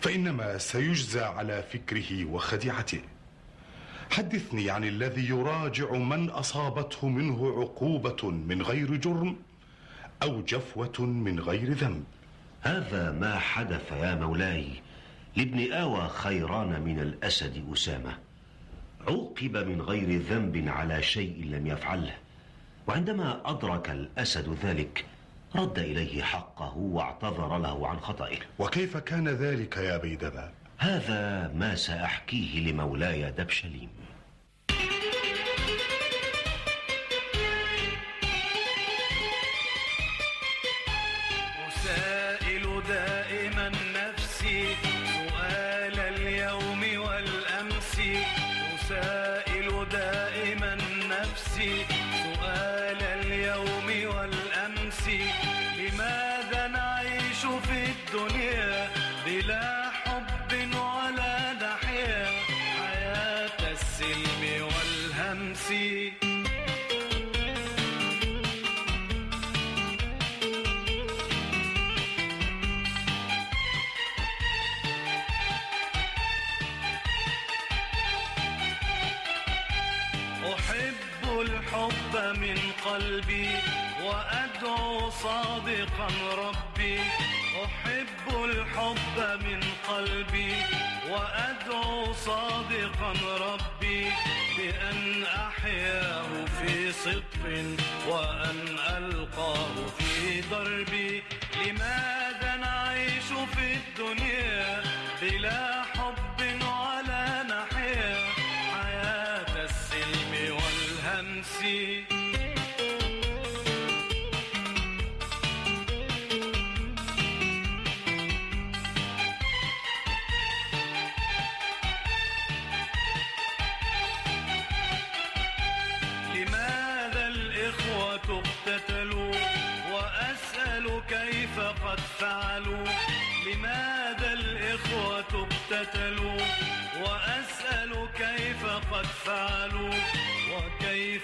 فإنما سيجزى على فكره وخديعته. حدثني عن الذي يراجع من أصابته منه عقوبة من غير جرم أو جفوة من غير ذنب. هذا ما حدث يا مولاي لابن آوى خيران من الأسد أسامة. عوقب من غير ذنب على شيء لم يفعله وعندما أدرك الأسد ذلك رد إليه حقه واعتذر له عن خطئه. وكيف كان ذلك يا بيدبا؟ هذا ما سأحكيه لمولاي دبشليم. والهمس أحب الحب من قلبي وأدعو صادقا ربي. أحب الحب من قلبي وأدعو صادقا ربي. بأن أحياه في صدق وأن ألقاه في دربي لماذا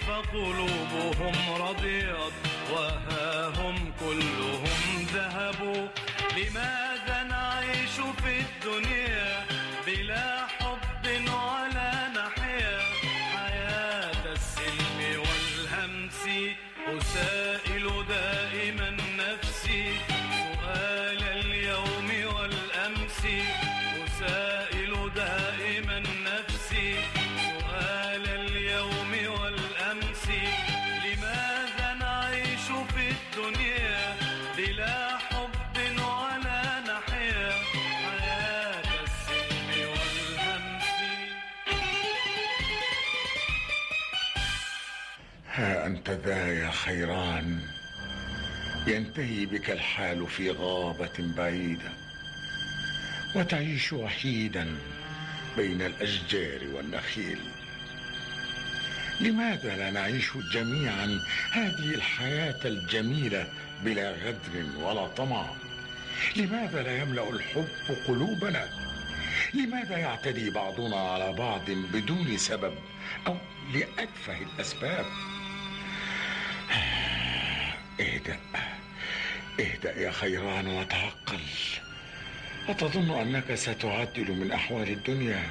وكيف قلوبهم رضيت وها هم كلهم ذهبوا لماذا ها أنت ذا يا خيران. ينتهي بك الحال في غابة بعيدة وتعيش وحيدا بين الأشجار والنخيل. لماذا لا نعيش جميعا هذه الحياة الجميلة بلا غدر ولا طمع؟ لماذا لا يملأ الحب قلوبنا؟ لماذا يعتدي بعضنا على بعض بدون سبب أو لأتفه الأسباب؟ اهدأ. اهدأ يا خيران وتعقل أتظن أنك ستعدل من أحوال الدنيا.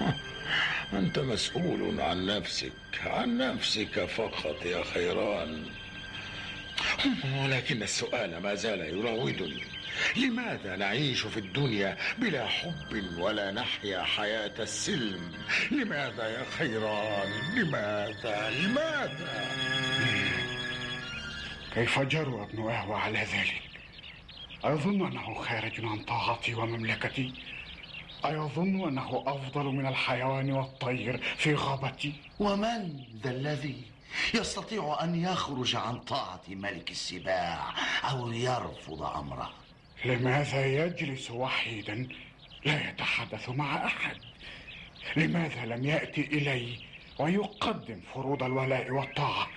أنت مسؤول عن نفسك عن نفسك فقط يا خيران. ولكن السؤال ما زال يراودني. لماذا نعيش في الدنيا بلا حب ولا نحيا حياة السلم؟ لماذا يا خيران؟ لماذا؟ لماذا؟ كيف جرى ابن أهوى على ذلك؟ أيظن أنه خارج عن طاعتي ومملكتي؟ أيظن أنه أفضل من الحيوان والطير في غابتي؟ ومن ذا الذي يستطيع أن يخرج عن طاعة ملك السباع أو يرفض أمره؟ لماذا يجلس وحيدا لا يتحدث مع أحد؟ لماذا لم يأتي إلي ويقدم فروض الولاء والطاعة؟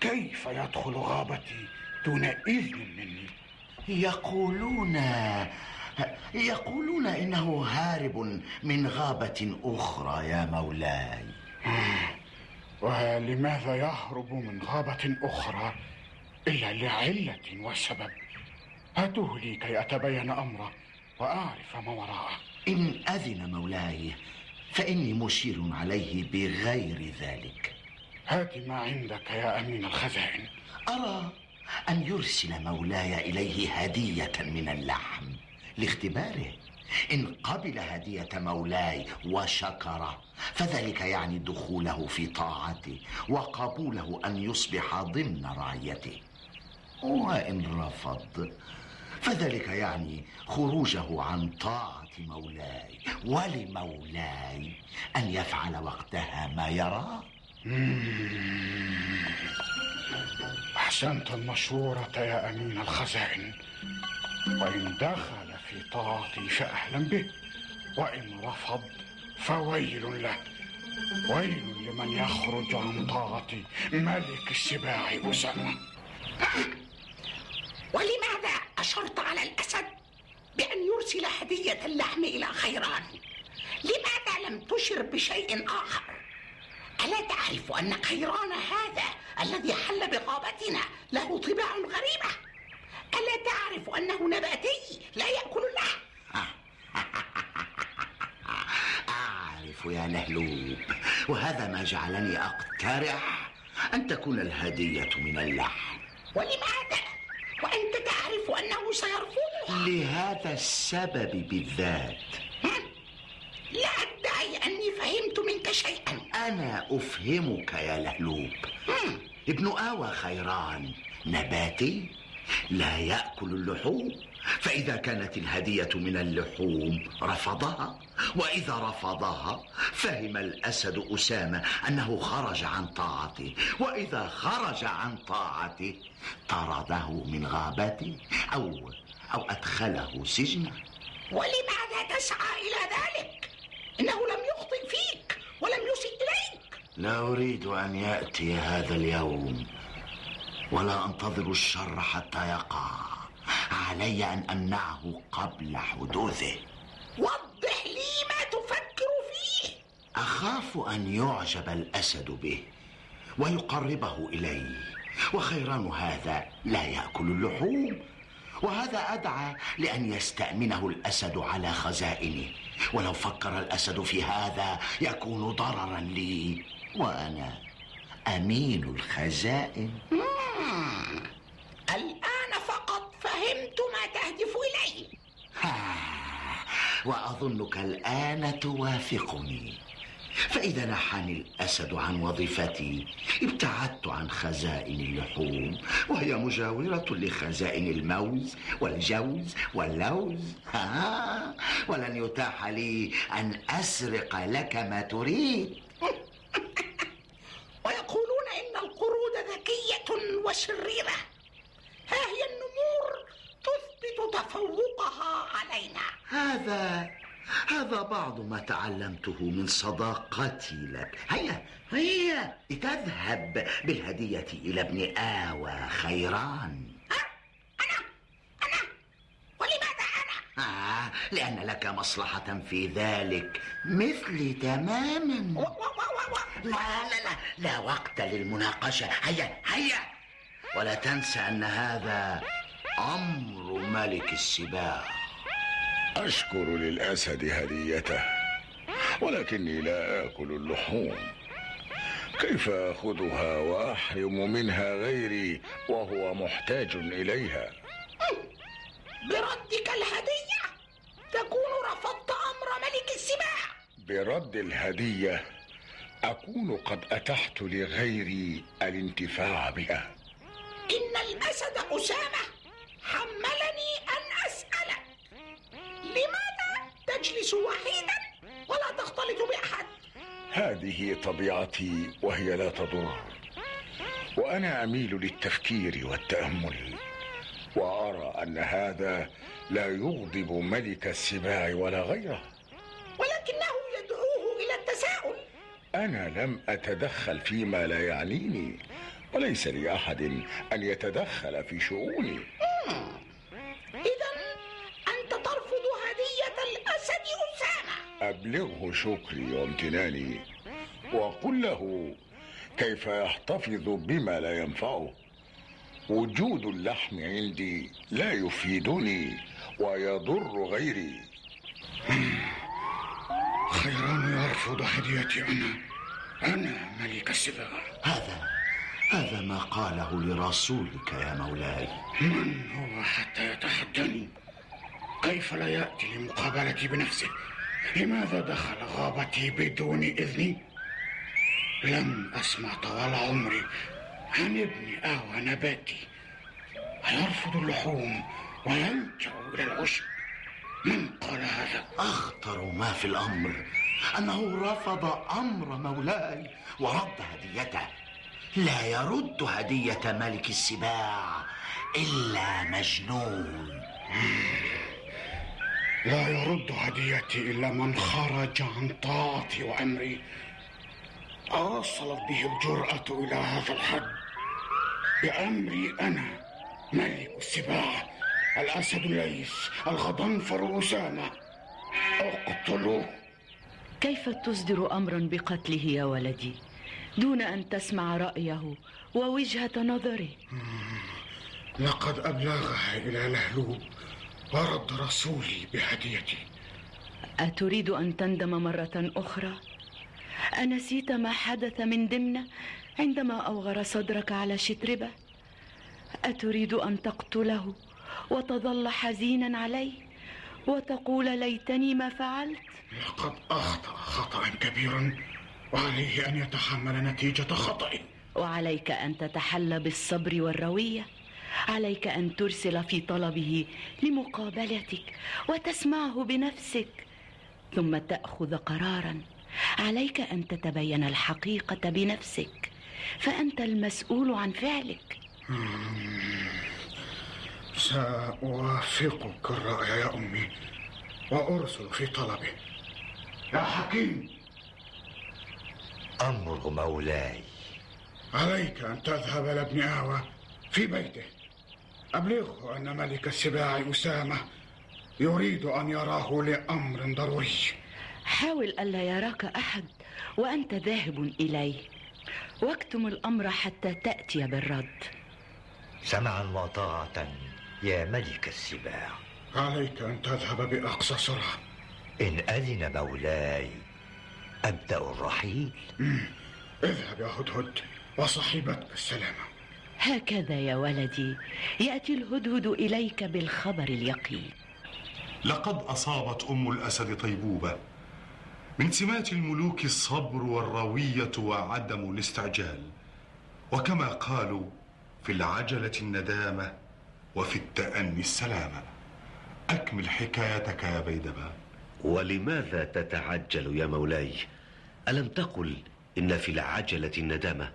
كيف يدخل غابتي دون إذن مني؟ يقولون يقولون إنه هارب من غابة أخرى يا مولاي. ولماذا يهرب من غابة أخرى؟ إلا لعلة وسبب. هاتوه لي كي أتبين أمره وأعرف ما وراءه. إن أذن مولاي فإني مشير عليه بغير ذلك. هات ما عندك يا أمين الخزائن. أرى أن يرسل مولاي إليه هدية من اللحم. لاختباره. إن قبل هدية مولاي وشكره فذلك يعني دخوله في طاعته وقبوله أن يصبح ضمن رعيته وإن رفض فذلك يعني خروجه عن طاعة مولاي ولمولاي أن يفعل وقتها ما يرى. أحسنت المشورة يا أمين الخزائن. وإن دخل في طاعتي فأهلا به وإن رفض فويل له. ويل لمن يخرج عن طاعة ملك السباع أسامة. ولماذا أشرت على الأسد بأن يرسل هدية اللحم إلى خيران؟ لماذا لم تشر بشيء آخر؟ ألا تعرف أن خيران هذا الذي حل بغابتنا له طباع غريبة. ألا تعرف أنه نباتي لا يأكل اللحم أعرف يا نهلوب وهذا ما جعلني أقترح أن تكون الهدية من اللحم. ولماذا؟ وأنت تعرف أنه سيرفضها. لهذا السبب بالذات. لا أدعي أني فهمت منك شيئا. أنا أفهمك يا لهلوب. ابن آوى خيران. نباتي لا يأكل اللحوم. فإذا كانت الهدية من اللحوم رفضها. وإذا رفضها فهم الأسد أسامة أنه خرج عن طاعته. وإذا خرج عن طاعته طرده من غابته أو أو أدخله سجنا ولماذا تسعى إلى ذلك؟ إنه لم يخطئ فيك ولم يسئ لا أريد أن يأتي هذا اليوم ولا أنتظر الشر حتى يقع. علي أن أمنعه قبل حدوثه. وضح لي ما تفكر فيه. أخاف أن يعجب الأسد به ويقربه إلي وخيران هذا لا يأكل اللحوم. وهذا أدعى لأن يستأمنه الأسد على خزائنه. ولو فكر الأسد في هذا يكون ضررا لي. وأنا أمين الخزائن. مم. الآن فقط فهمت ما تهدف إليه. وأظنك الآن توافقني. فإذا نحاني الأسد عن وظيفتي ابتعدت عن خزائن اللحوم وهي مجاورة لخزائن الموز والجوز واللوز. ها ولن يتاح لي أن أسرق لك ما تريد. ذكية وشريرة ها هي النمور تثبت تفوقها علينا. هذا هذا بعض ما تعلمته من صداقتي لك. هيا هيا لتذهب بالهدية إلى ابن آوى خيران. ولماذا أنا؟ آه لأن لك مصلحة في ذلك مثلي تماما. لا لا لا لا وقت للمناقشة. هيا هيا. ولا تنسى أن هذا أمر ملك السباع. أشكر للأسد هديته ولكني لا آكل اللحوم. كيف آخذها وأحرم منها غيري وهو محتاج إليها؟ بردك الهدية تكون رفضت أمر ملك السباع. برد الهدية أكون قد أتحت لغيري الانتفاع بها. الأسد أسامة حملني أن أسألك لماذا تجلس وحيدا ولا تختلط بأحد؟ هذه طبيعتي وهي لا تضر وأنا أميل للتفكير والتأمل وأرى أن هذا لا يغضب ملك السباع ولا غيره. ولكنه يدعوه إلى التساؤل. أنا لم أتدخل فيما لا يعنيني وليس لأحد أن يتدخل في شؤوني. إذا أنت ترفض هدية الأسد أسامة. أبلغه شكري وامتناني وقل له كيف يحتفظ بما لا ينفعه. وجود اللحم عندي لا يفيدني ويضر غيري. خيران يرفض هديتي أنا. أنا ملك السباع. هذا هذا ما قاله لرسولك يا مولاي. من هو حتى يتحداني؟ كيف لا يأتي لمقابلتي بنفسه؟ لماذا دخل غابتي بدون إذني؟ لم أسمع طوال عمري عن ابن آوى نباتي يرفض اللحوم ويلجأ إلى العشب من قال هذا؟ أخطر ما في الأمر أنه رفض أمر مولاي ورد هديته. لا يرد هدية ملك السباع إلا مجنون. لا يرد هديتي إلا من خرج عن طاعتي وأمري. أوصلت به الجرأة إلى هذا الحد. بأمري أنا ملك السباع الأسد الليث الغضنفر أسامة اقتلوه كيف تصدر أمرا بقتله يا ولدي؟ دون أن تسمع رأيه ووجهة نظره لقد أبلغها إلى لهلوب ورد رسولي بهديتي أتريد أن تندم مرة أخرى؟ أنسيت ما حدث من دمنة عندما أوغر صدرك على شتربة؟ أتريد أن تقتله وتظل حزينا عليه وتقول ليتني ما فعلت؟ لقد أخطأ خطأ كبيرا وعليه أن يتحمل نتيجة خطئه وعليك أن تتحلى بالصبر والروية. عليك أن ترسل في طلبه لمقابلتك وتسمعه بنفسك. ثم تأخذ قرارا. عليك أن تتبين الحقيقة بنفسك. فأنت المسؤول عن فعلك. سأوافقك الرأي يا أمي. وأرسل في طلبه. يا حكيم! أمر مولاي. عليك أن تذهب إلى ابن آوى في بيته. أبلغه أن ملك السباع أسامة يريد أن يراه لأمر ضروري. حاول ألا يراك أحد وأنت ذاهب إليه. واكتم الأمر حتى تأتي بالرد. سمعا وطاعة يا ملك السباع. عليك أن تذهب بأقصى سرعة. إن أذن مولاي أبدأ الرحيل. اذهب يا هدهد وصاحبتك السلامة. هكذا يا ولدي. يأتي الهدهد إليك بالخبر اليقين. لقد أصابت أم الأسد طيبوبة. من سمات الملوك الصبر والروية وعدم الاستعجال. وكما قالوا في العجلة الندامة وفي التأني السلامة. أكمل حكايتك يا بيدبان ولماذا تتعجل يا مولاي؟ ألم تقل إن في العجلة الندامة؟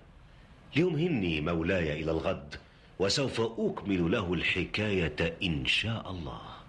ليمهني مولاي إلى الغد وسوف أكمل له الحكاية إن شاء الله.